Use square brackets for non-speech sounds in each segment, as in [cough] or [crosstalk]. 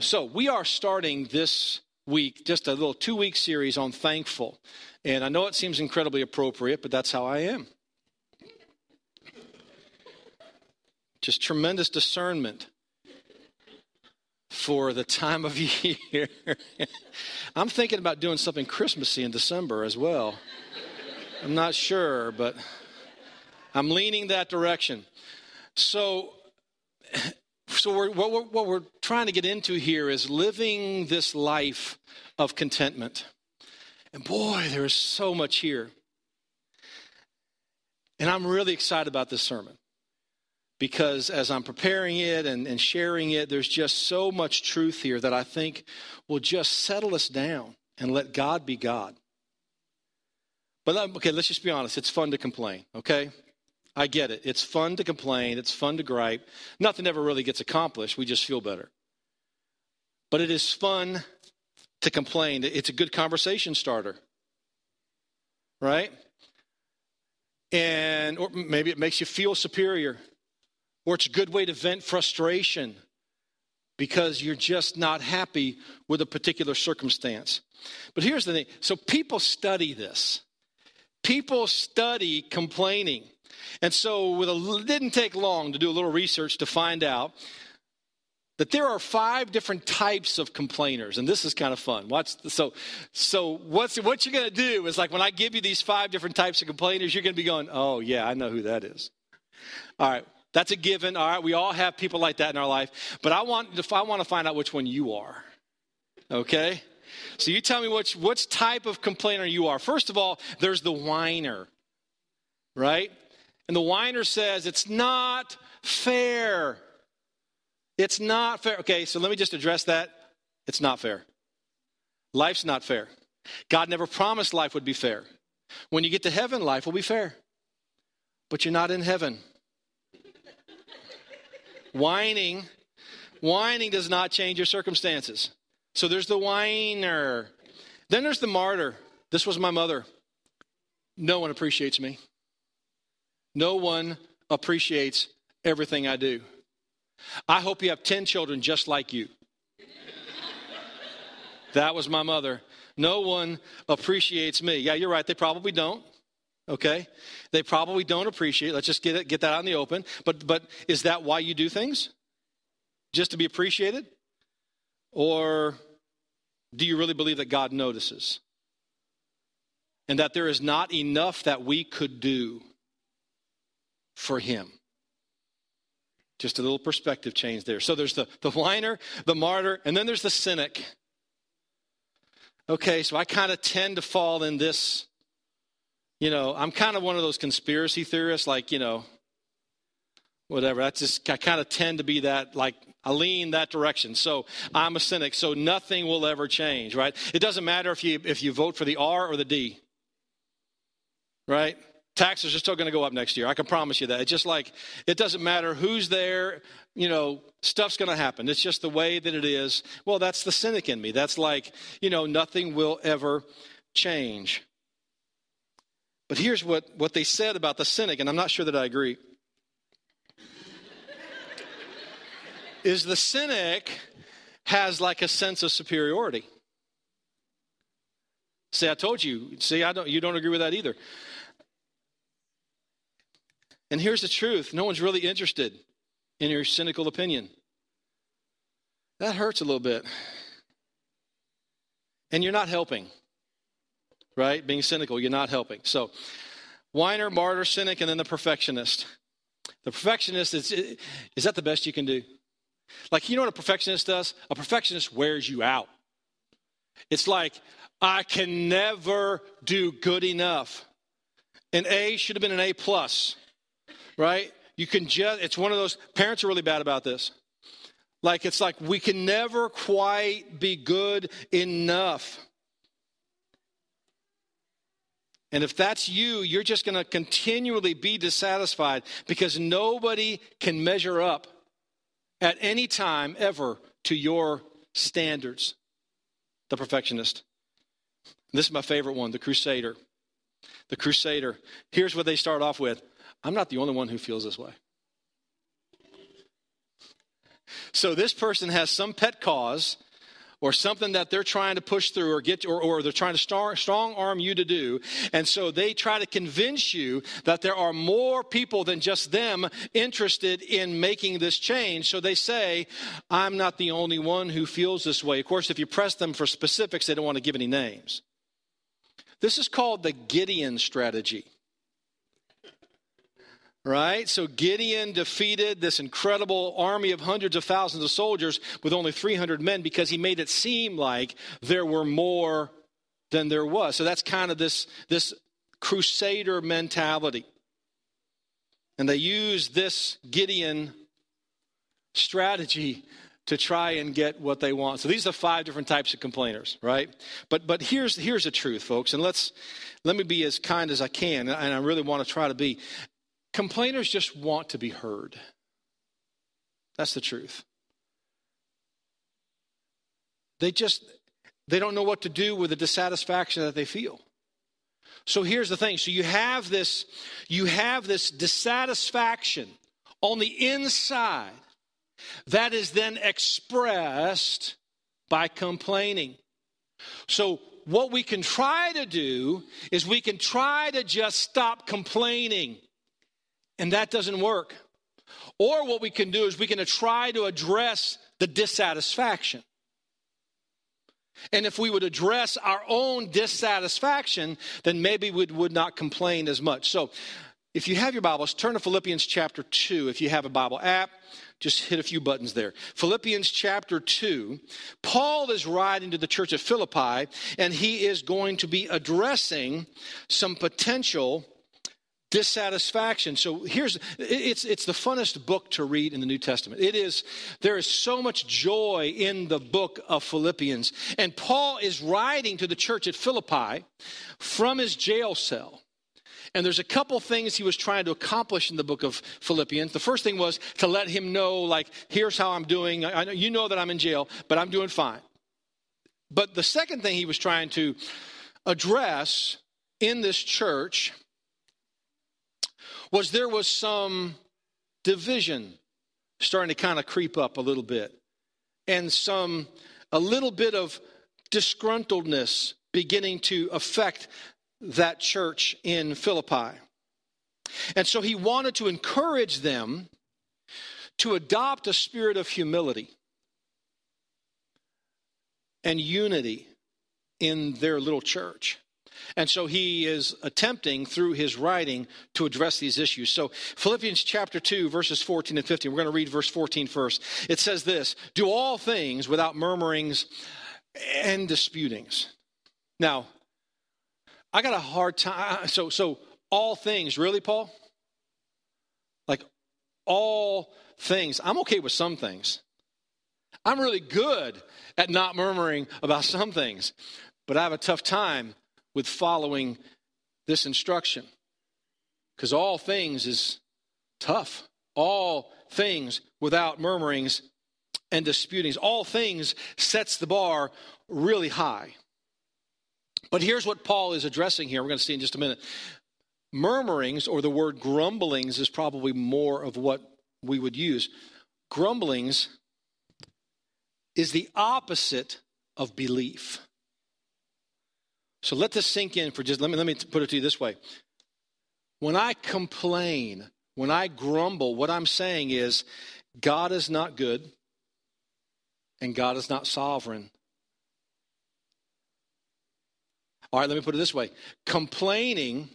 So, we are starting this week just a little two week series on thankful. And I know it seems incredibly appropriate, but that's how I am. Just tremendous discernment for the time of [laughs] year. I'm thinking about doing something Christmassy in December as well. I'm not sure, but I'm leaning that direction. So, so we're, what, we're, what we're trying to get into here is living this life of contentment. And boy, there is so much here. And I'm really excited about this sermon because as I'm preparing it and, and sharing it, there's just so much truth here that I think will just settle us down and let God be God. But um, okay, let's just be honest. It's fun to complain, okay? I get it. It's fun to complain, it's fun to gripe. Nothing ever really gets accomplished. We just feel better. But it is fun to complain. It's a good conversation starter. Right? And or maybe it makes you feel superior. Or it's a good way to vent frustration because you're just not happy with a particular circumstance. But here's the thing so people study this. People study complaining. And so it didn't take long to do a little research to find out that there are five different types of complainers and this is kind of fun. Watch so so what's what you're going to do is like when i give you these five different types of complainers you're going to be going oh yeah i know who that is. All right that's a given all right? We all have people like that in our life but i want to i want to find out which one you are okay? So you tell me which which type of complainer you are. First of all there's the whiner right and the whiner says, It's not fair. It's not fair. Okay, so let me just address that. It's not fair. Life's not fair. God never promised life would be fair. When you get to heaven, life will be fair. But you're not in heaven. whining, whining does not change your circumstances. So there's the whiner. Then there's the martyr. This was my mother. No one appreciates me. No one appreciates everything I do. I hope you have 10 children just like you. that was my mother. No one appreciates me. Yeah, you're right. They probably don't. Okay? They probably don't appreciate. Let's just get it get that out in the open. But but is that why you do things? Just to be appreciated? Or do you really believe that God notices? And that there is not enough that we could do for him. Just a little perspective change there. So there's the, the whiner, the martyr, and then there's the cynic. Okay, so I kind of tend to fall in this, you know, I'm kind of one of those conspiracy theorists, like, you know, whatever. That's just, I kind of tend to be that, like, I lean that direction. So I'm a cynic, so nothing will ever change, right? It doesn't matter if you, if you vote for the R or the D, right? Taxes are still going to go up next year. I can promise you that. It's just like it doesn't matter who's there, you know, stuff's going to happen. It's just the way that it is. Well, that's the cynic in me. That's like, you know, nothing will ever change. But here's what, what they said about the cynic, and I'm not sure that I agree. [laughs] is the cynic has like a sense of superiority. See, I told you. See, I don't you don't agree with that either. And here's the truth no one's really interested in your cynical opinion. That hurts a little bit. And you're not helping, right? Being cynical, you're not helping. So, whiner, martyr, cynic, and then the perfectionist. The perfectionist is, is that the best you can do? Like, you know what a perfectionist does? A perfectionist wears you out. It's like, I can never do good enough. An A should have been an A plus right? You can just, it's one of those, parents are really bad about this. Like, it's like we can never quite be good enough. And if that's you, you're just going to continually be dissatisfied because nobody can measure up at any time ever to your standards. The perfectionist. This is my favorite one, the crusader. The crusader. Here's what they start off with I'm not the only one who feels this way. So this person has some pet cause or something that they're trying to push through or get or, or they're trying to strong, strong arm you to do. And so they try to convince you that there are more people than just them interested in making this change. So they say i'm not the only one who feels this way. Of course if you press them for specifics they don't want to give any names. This is called the gideon strategy right? So Gideon defeated this incredible army of hundreds of thousands of soldiers with only 300 men because he made it seem like there were more than there was. So that's kind of this, this crusader mentality. And they use this Gideon strategy to try and get what they want. So these are five different types of complainers, right? But but here's here's the truth, folks, and let's let me be as kind as I can, and I really want to try to be. Complainers just want to be heard. That's the truth. They just they don't know what to do with the dissatisfaction that they feel. So here's the thing. So you have this you have this dissatisfaction on the inside that is then expressed by complaining. So what we can try to do is we can try to just stop complaining and that doesn't work. Or what we can do is we can try to address the dissatisfaction. And if we would address our own dissatisfaction, then maybe we would not complain as much. So if you have your Bibles, turn to Philippians chapter 2. If you have a Bible app, just hit a few buttons there. Philippians chapter 2. Paul is writing to the church of Philippi, and he is going to be addressing some potential dissatisfaction. So here's it's it's the funnest book to read in the new testament. It is there is so much joy in the book of philippians. And paul is writing to the church at philippi from his jail cell. And there's a couple things he was trying to accomplish in the book of philippians. The first thing was to let him know like here's how i'm doing. I know you know that i'm in jail but i'm doing fine. But the second thing he was trying to address in this church was there was some division starting to kind of creep up a little bit and some a little bit of disgruntledness beginning to affect that church in Philippi. And so he wanted to encourage them to adopt a spirit of humility and unity in their little church. And so he is attempting through his writing to address these issues. So, Philippians chapter 2, verses 14 and 15, we're going to read verse 14 first. It says this Do all things without murmurings and disputings. Now, I got a hard time. So, so all things, really, Paul? Like all things. I'm okay with some things. I'm really good at not murmuring about some things, but I have a tough time with following this instruction. Because all things is tough. All things without murmurings and disputings. All things sets the bar really high. But here's what Paul is addressing here. We're going to see in just a minute. Murmurings, or the word grumblings, is probably more of what we would use. Grumblings is the opposite of belief. So let this sink in for just let me let me put it to you this way. When I complain, when I grumble, what I'm saying is God is not good and God is not sovereign. All right, let me put it this way. Complaining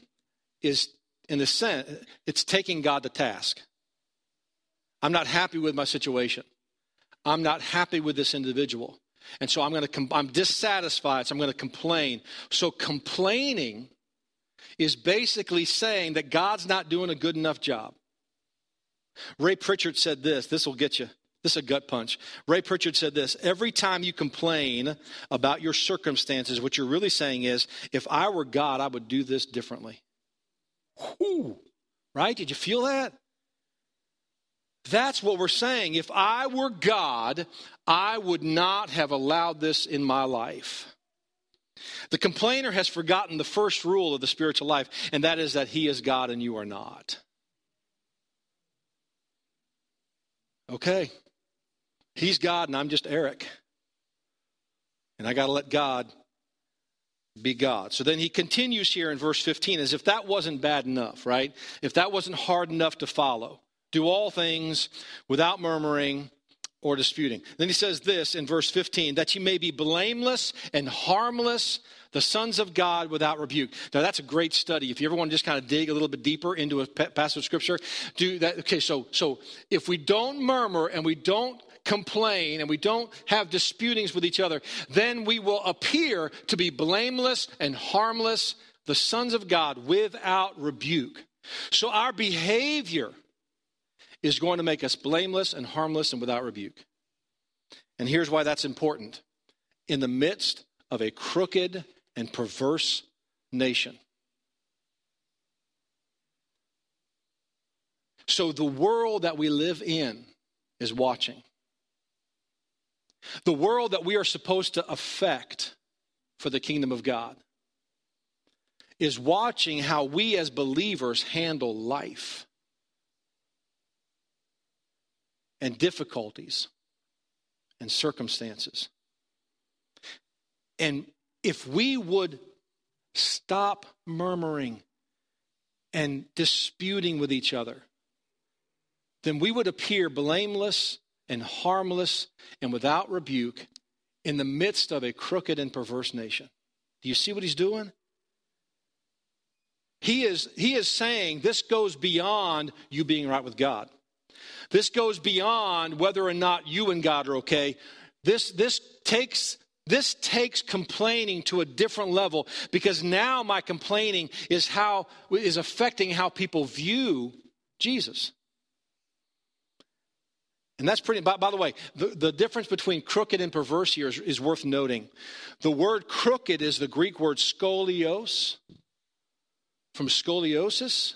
is in the sense it's taking God to task. I'm not happy with my situation. I'm not happy with this individual. And so I'm going to, I'm dissatisfied, so I'm going to complain. So complaining is basically saying that God's not doing a good enough job. Ray Pritchard said this, this will get you. This is a gut punch. Ray Pritchard said this Every time you complain about your circumstances, what you're really saying is, if I were God, I would do this differently. Whew. Right? Did you feel that? That's what we're saying. If I were God, I would not have allowed this in my life. The complainer has forgotten the first rule of the spiritual life, and that is that he is God and you are not. Okay. He's God and I'm just Eric. And I got to let God be God. So then he continues here in verse 15 as if that wasn't bad enough, right? If that wasn't hard enough to follow. Do all things without murmuring or disputing. Then he says this in verse 15 that you may be blameless and harmless, the sons of God without rebuke. Now that's a great study. If you ever want to just kind of dig a little bit deeper into a passage of scripture, do that. Okay, so so if we don't murmur and we don't complain and we don't have disputings with each other, then we will appear to be blameless and harmless, the sons of God without rebuke. So our behavior is going to make us blameless and harmless and without rebuke. And here's why that's important. In the midst of a crooked and perverse nation. So the world that we live in is watching. The world that we are supposed to affect for the kingdom of God is watching how we as believers handle life and difficulties and circumstances. And if we would stop murmuring and disputing with each other, then we would appear blameless and harmless and without rebuke in the midst of a crooked and perverse nation. Do you see what he's doing? He is, he is saying this goes beyond you being right with God. This goes beyond whether or not you and God are okay. This, this takes this takes complaining to a different level because now my complaining is how is affecting how people view Jesus. And that's pretty, by, by the way, the, the, difference between crooked and perverse here is, is worth noting. The word crooked is the Greek word scolios, from scoliosis.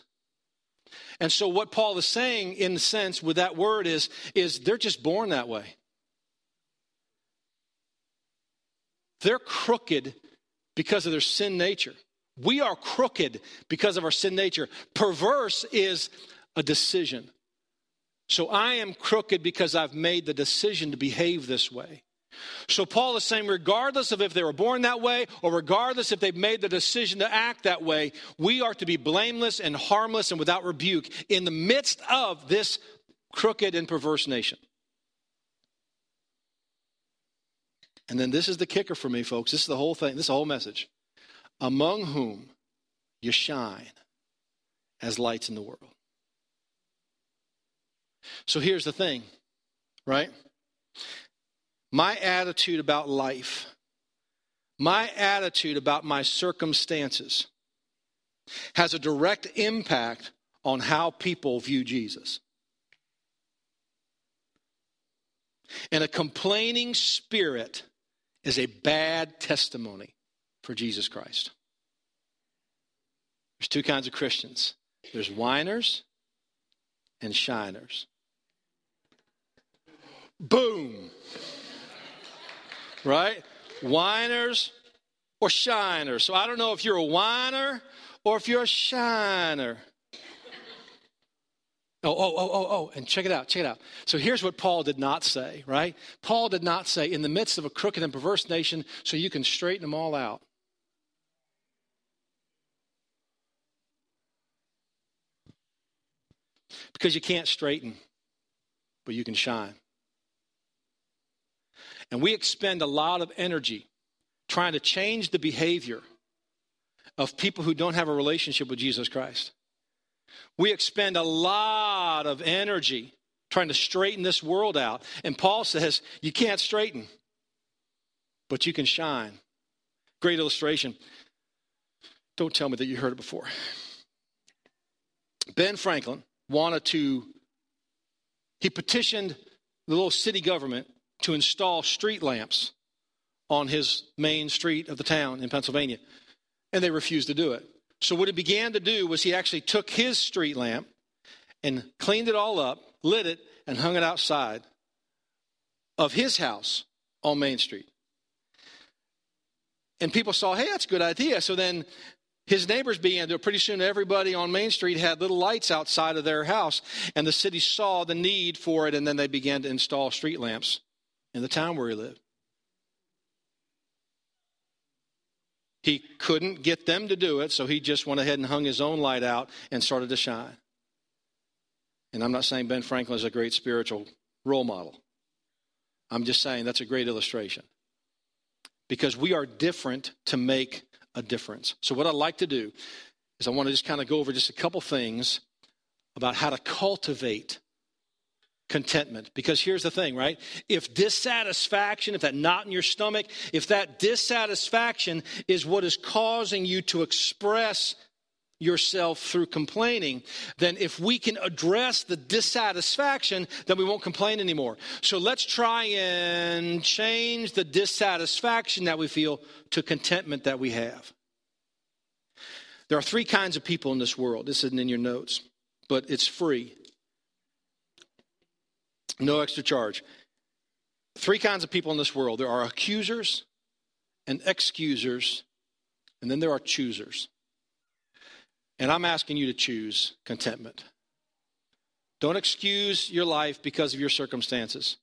And so, what Paul is saying, in the sense, with that word is, is they're just born that way. They're crooked because of their sin nature. We are crooked because of our sin nature. Perverse is a decision. So I am crooked because I've made the decision to behave this way. So Paul is saying, regardless of if they were born that way or regardless if they've made the decision to act that way, we are to be blameless and harmless and without rebuke in the midst of this crooked and perverse nation. And then this is the kicker for me, folks. This is the whole thing, this is the whole message. Among whom you shine as lights in the world. So here's the thing, right? My attitude about life, my attitude about my circumstances has a direct impact on how people view Jesus. And a complaining spirit is a bad testimony for Jesus Christ. There's two kinds of Christians there's whiners and shiners. Boom. Right? Whiners or shiners. So I don't know if you're a whiner or if you're a shiner. Oh, oh, oh, oh, oh, and check it out, check it out. So here's what Paul did not say, right? Paul did not say, in the midst of a crooked and perverse nation, so you can straighten them all out. Because you can't straighten, but you can shine. And we expend a lot of energy trying to change the behavior of people who don't have a relationship with Jesus Christ. We expend a lot of energy trying to straighten this world out. And Paul says, You can't straighten, but you can shine. Great illustration. Don't tell me that you heard it before. Ben Franklin wanted to, he petitioned the little city government to install street lamps on his main street of the town in Pennsylvania, and they refused to do it. So, what he began to do was he actually took his street lamp and cleaned it all up, lit it, and hung it outside of his house on Main Street. And people saw, hey, that's a good idea. So then his neighbors began to, pretty soon everybody on Main Street had little lights outside of their house. And the city saw the need for it, and then they began to install street lamps in the town where he lived. He couldn't get them to do it, so he just went ahead and hung his own light out and started to shine. And I'm not saying Ben Franklin is a great spiritual role model. I'm just saying that's a great illustration. Because we are different to make a difference. So, what I'd like to do is I want to just kind of go over just a couple things about how to cultivate contentment. Because here's the thing, right? If dissatisfaction, if that knot in your stomach, if that dissatisfaction is what is causing you to express yourself through complaining, then if we can address the dissatisfaction, then we won't complain anymore. So let's try and change the dissatisfaction that we feel to contentment that we have. There are three kinds of people in this world. This isn't in your notes, but it's free. No extra charge. Three kinds of people in this world there are accusers and excusers, and then there are choosers. And I'm asking you to choose contentment. Don't excuse your life because of your circumstances.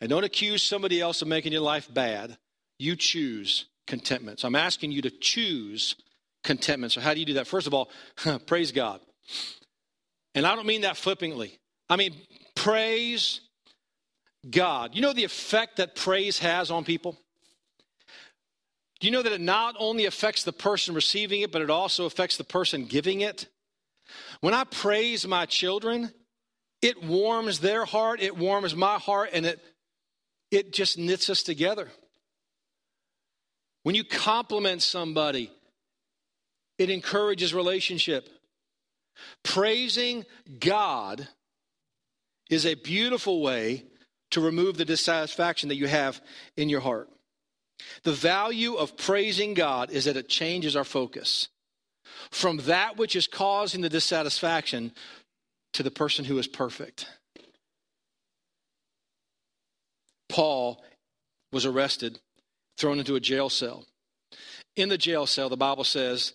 And don't accuse somebody else of making your life bad. You choose contentment. So I'm asking you to choose contentment. So, how do you do that? First of all, [laughs] praise God. And I don't mean that flippantly. I mean, praise God. You know the effect that praise has on people? Do you know that it not only affects the person receiving it, but it also affects the person giving it? When I praise my children, it warms their heart, it warms my heart, and it, it just knits us together. When you compliment somebody, it encourages relationship. Praising God is a beautiful way to remove the dissatisfaction that you have in your heart. The value of praising God is that it changes our focus from that which is causing the dissatisfaction to the person who is perfect. Paul was arrested, thrown into a jail cell. In the jail cell, the Bible says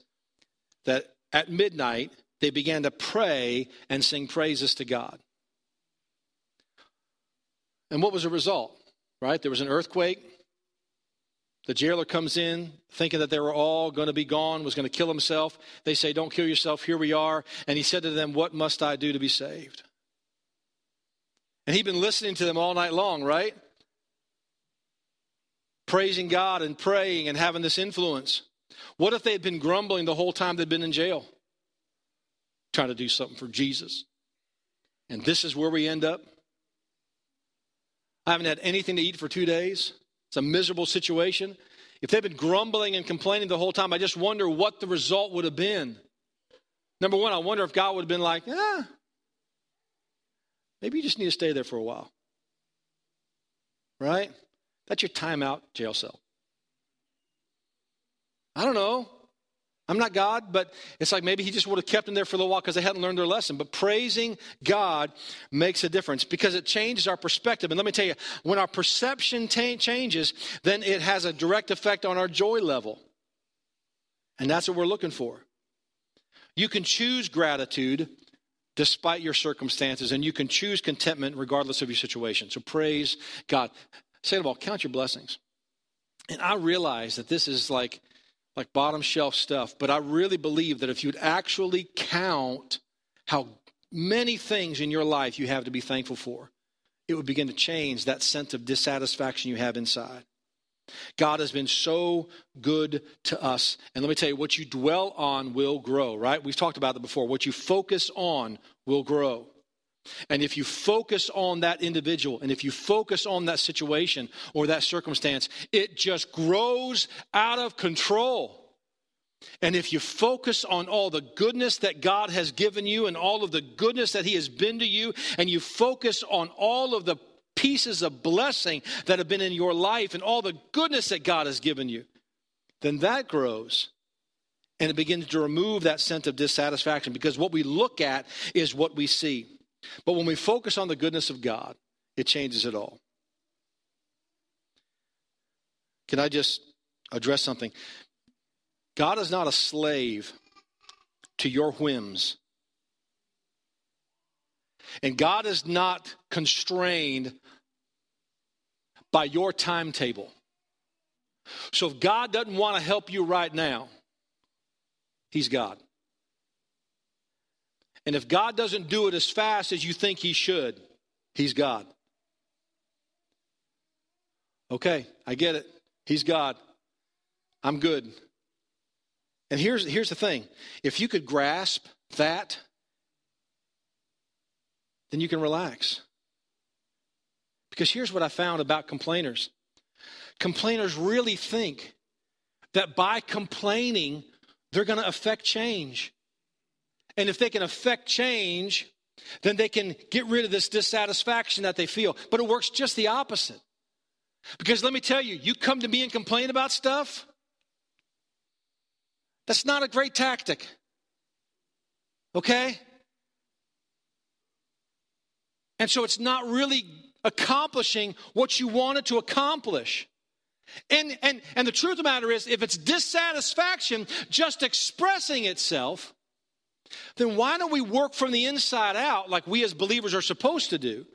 that at midnight they began to pray and sing praises to God. And what was the result? Right? There was an earthquake. The jailer comes in thinking that they were all going to be gone, was going to kill himself. They say, Don't kill yourself. Here we are. And he said to them, What must I do to be saved? And he'd been listening to them all night long, right? Praising God and praying and having this influence. What if they had been grumbling the whole time they'd been in jail? Trying to do something for Jesus. And this is where we end up. I haven't had anything to eat for two days. It's a miserable situation. If they'd been grumbling and complaining the whole time, I just wonder what the result would have been. Number one, I wonder if God would have been like, ah, maybe you just need to stay there for a while. Right? That's your timeout jail cell. I don't know. I'm not God, but it's like maybe he just would have kept them there for a little while because they hadn't learned their lesson. But praising God makes a difference because it changes our perspective. And let me tell you, when our perception t- changes, then it has a direct effect on our joy level. And that's what we're looking for. You can choose gratitude despite your circumstances, and you can choose contentment regardless of your situation. So praise God. Say it all, count your blessings. And I realize that this is like like bottom shelf stuff. But I really believe that if you'd actually count how many things in your life you have to be thankful for, it would begin to change that sense of dissatisfaction you have inside. God has been so good to us. And let me tell you, what you dwell on will grow, right? We've talked about that before. What you focus on will grow. And if you focus on that individual and if you focus on that situation or that circumstance, it just grows out of control. And if you focus on all the goodness that God has given you and all of the goodness that He has been to you, and you focus on all of the pieces of blessing that have been in your life and all the goodness that God has given you, then that grows. And it begins to remove that sense of dissatisfaction because what we look at is what we see. But when we focus on the goodness of God, it changes it all. Can I just address something? God is not a slave to your whims. And God is not constrained by your timetable. So if God doesn't want to help you right now, He's God. And if God doesn't do it as fast as you think He should, He's God. Okay, I get it. He's God. I'm good. And here's, here's the thing if you could grasp that, then you can relax. Because here's what I found about complainers complainers really think that by complaining, they're going to affect change. And if they can affect change, then they can get rid of this dissatisfaction that they feel. But it works just the opposite. Because let me tell you, you come to me and complain about stuff, that's not a great tactic. Okay? And so it's not really accomplishing what you wanted to accomplish. And, and, and the truth of the matter is, if it's dissatisfaction just expressing itself, then why don't we work from the inside out like we as believers are supposed to do?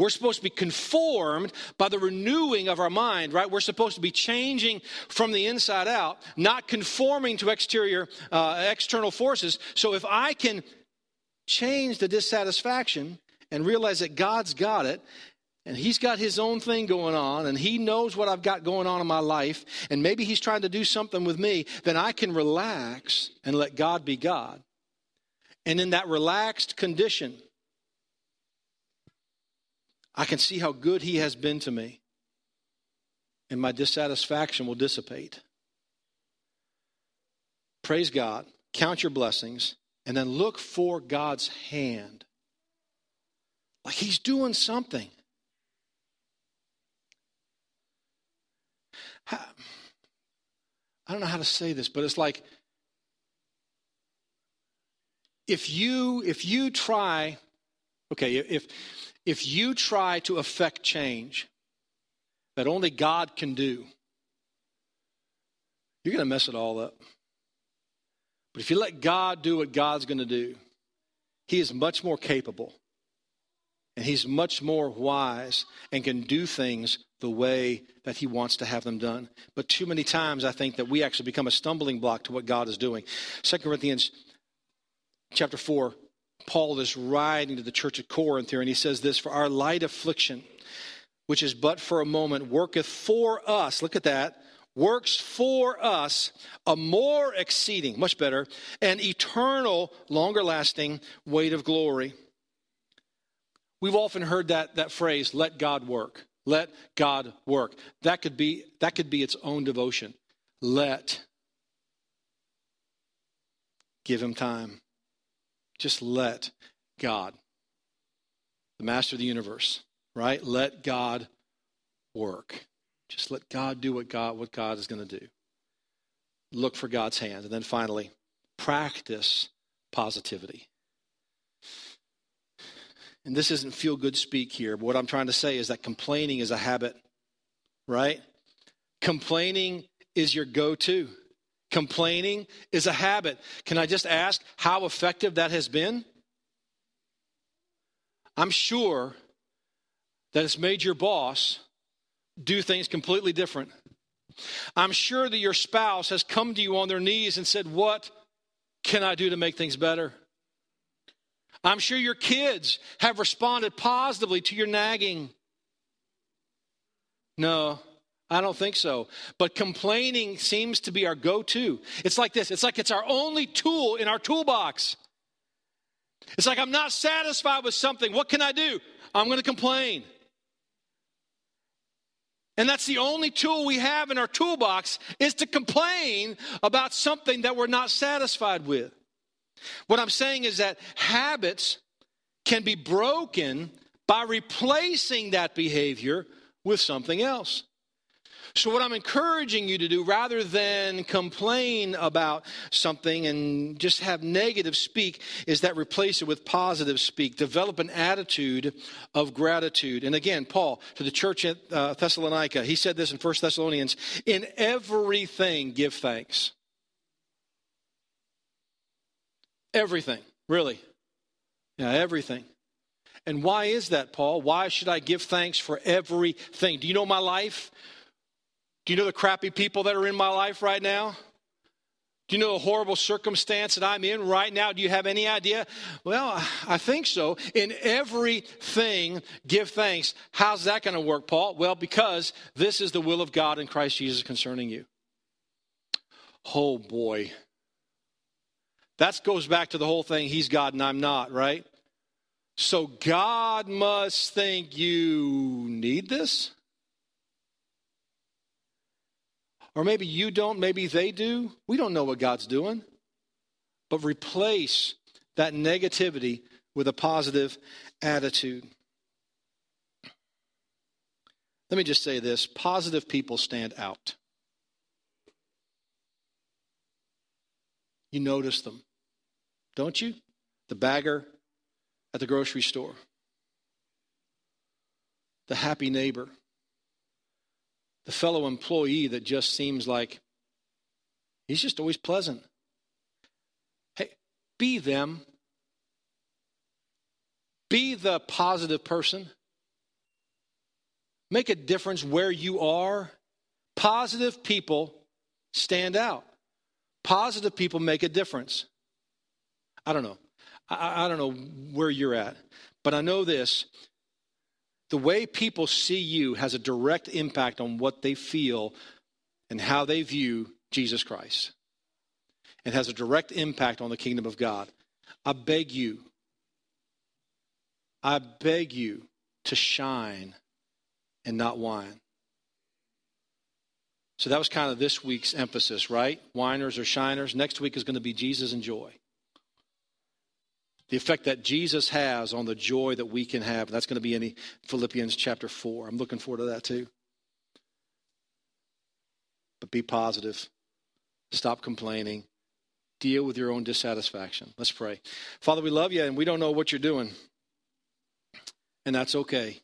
We're supposed to be conformed by the renewing of our mind, right? We're supposed to be changing from the inside out, not conforming to exterior, uh, external forces. So if I can change the dissatisfaction and realize that God's got it and he's got his own thing going on and he knows what I've got going on in my life and maybe he's trying to do something with me, then I can relax and let God be God. And in that relaxed condition, I can see how good He has been to me, and my dissatisfaction will dissipate. Praise God, count your blessings, and then look for God's hand. Like He's doing something. I don't know how to say this, but it's like if you if you try okay if if you try to affect change that only God can do, you're going to mess it all up. But if you let God do what God's going to do, He is much more capable and He's much more wise and can do things the way that He wants to have them done. But too many times I think that we actually become a stumbling block to what God is doing. 2 Corinthians chapter 4 Paul is writing to the church at Corinth here, and he says this For our light affliction, which is but for a moment, worketh for us, look at that, works for us a more exceeding, much better, an eternal, longer lasting weight of glory. We've often heard that, that phrase, let God work. Let God work. That could be that could be its own devotion. Let give him time. Just let God, the master of the universe, right? Let God work. Just let God do what God what God is going to do. Look for God's hand. And then finally, practice positivity. And this isn't feel good speak here, but what I'm trying to say is that complaining is a habit, right? Complaining is your go to. Complaining is a habit. Can I just ask how effective that has been? I'm sure that it's made your boss do things completely different. I'm sure that your spouse has come to you on their knees and said, What can I do to make things better? I'm sure your kids have responded positively to your nagging. No, I don't think so. But complaining seems to be our go to. It's like this it's like it's our only tool in our toolbox. It's like I'm not satisfied with something. What can I do? I'm going to complain. And that's the only tool we have in our toolbox is to complain about something that we're not satisfied with. What I'm saying is that habits can be broken by replacing that behavior with something else. So, what I'm encouraging you to do, rather than complain about something and just have negative speak, is that replace it with positive speak. Develop an attitude of gratitude. And again, Paul, to the church at uh, Thessalonica, he said this in 1 Thessalonians in everything give thanks. Everything, really. Yeah, everything. And why is that, Paul? Why should I give thanks for everything? Do you know my life? Do you know the crappy people that are in my life right now? Do you know the horrible circumstance that I'm in right now? Do you have any idea? Well, I think so. In everything, give thanks. How's that going to work, Paul? Well, because this is the will of God in Christ Jesus concerning you. Oh, boy. That goes back to the whole thing He's God and I'm not, right? So God must think you need this? Or maybe you don't, maybe they do. We don't know what God's doing. But replace that negativity with a positive attitude. Let me just say this positive people stand out. You notice them, don't you? The bagger at the grocery store, the happy neighbor, the fellow employee that just seems like he's just always pleasant. Hey, be them. Be the positive person. Make a difference where you are. Positive people stand out. Positive people make a difference. I don't know. I, I, don't know where you're at, but I know this the way people see you has a direct impact on what they feel and how they view Jesus Christ. It has a direct impact on the kingdom of God. I beg you, I beg you to shine and not whine. So that was kind of this week's emphasis, right? Whiners or shiners. Next week is going to be Jesus and joy the effect that Jesus has on the joy that we can have. That's going to be in Philippians chapter 4. I'm looking forward to that too. But be positive. Stop complaining. Deal with your own dissatisfaction. Let's pray. Father, we love you and we don't know what you're doing. And that's okay.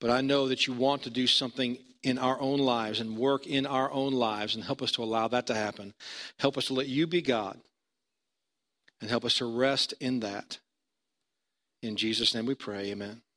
But I know that you want to do something in our own lives and work in our own lives and help us to allow that to happen. Help us to let you be God and help us to rest in that. In Jesus' name we pray, amen.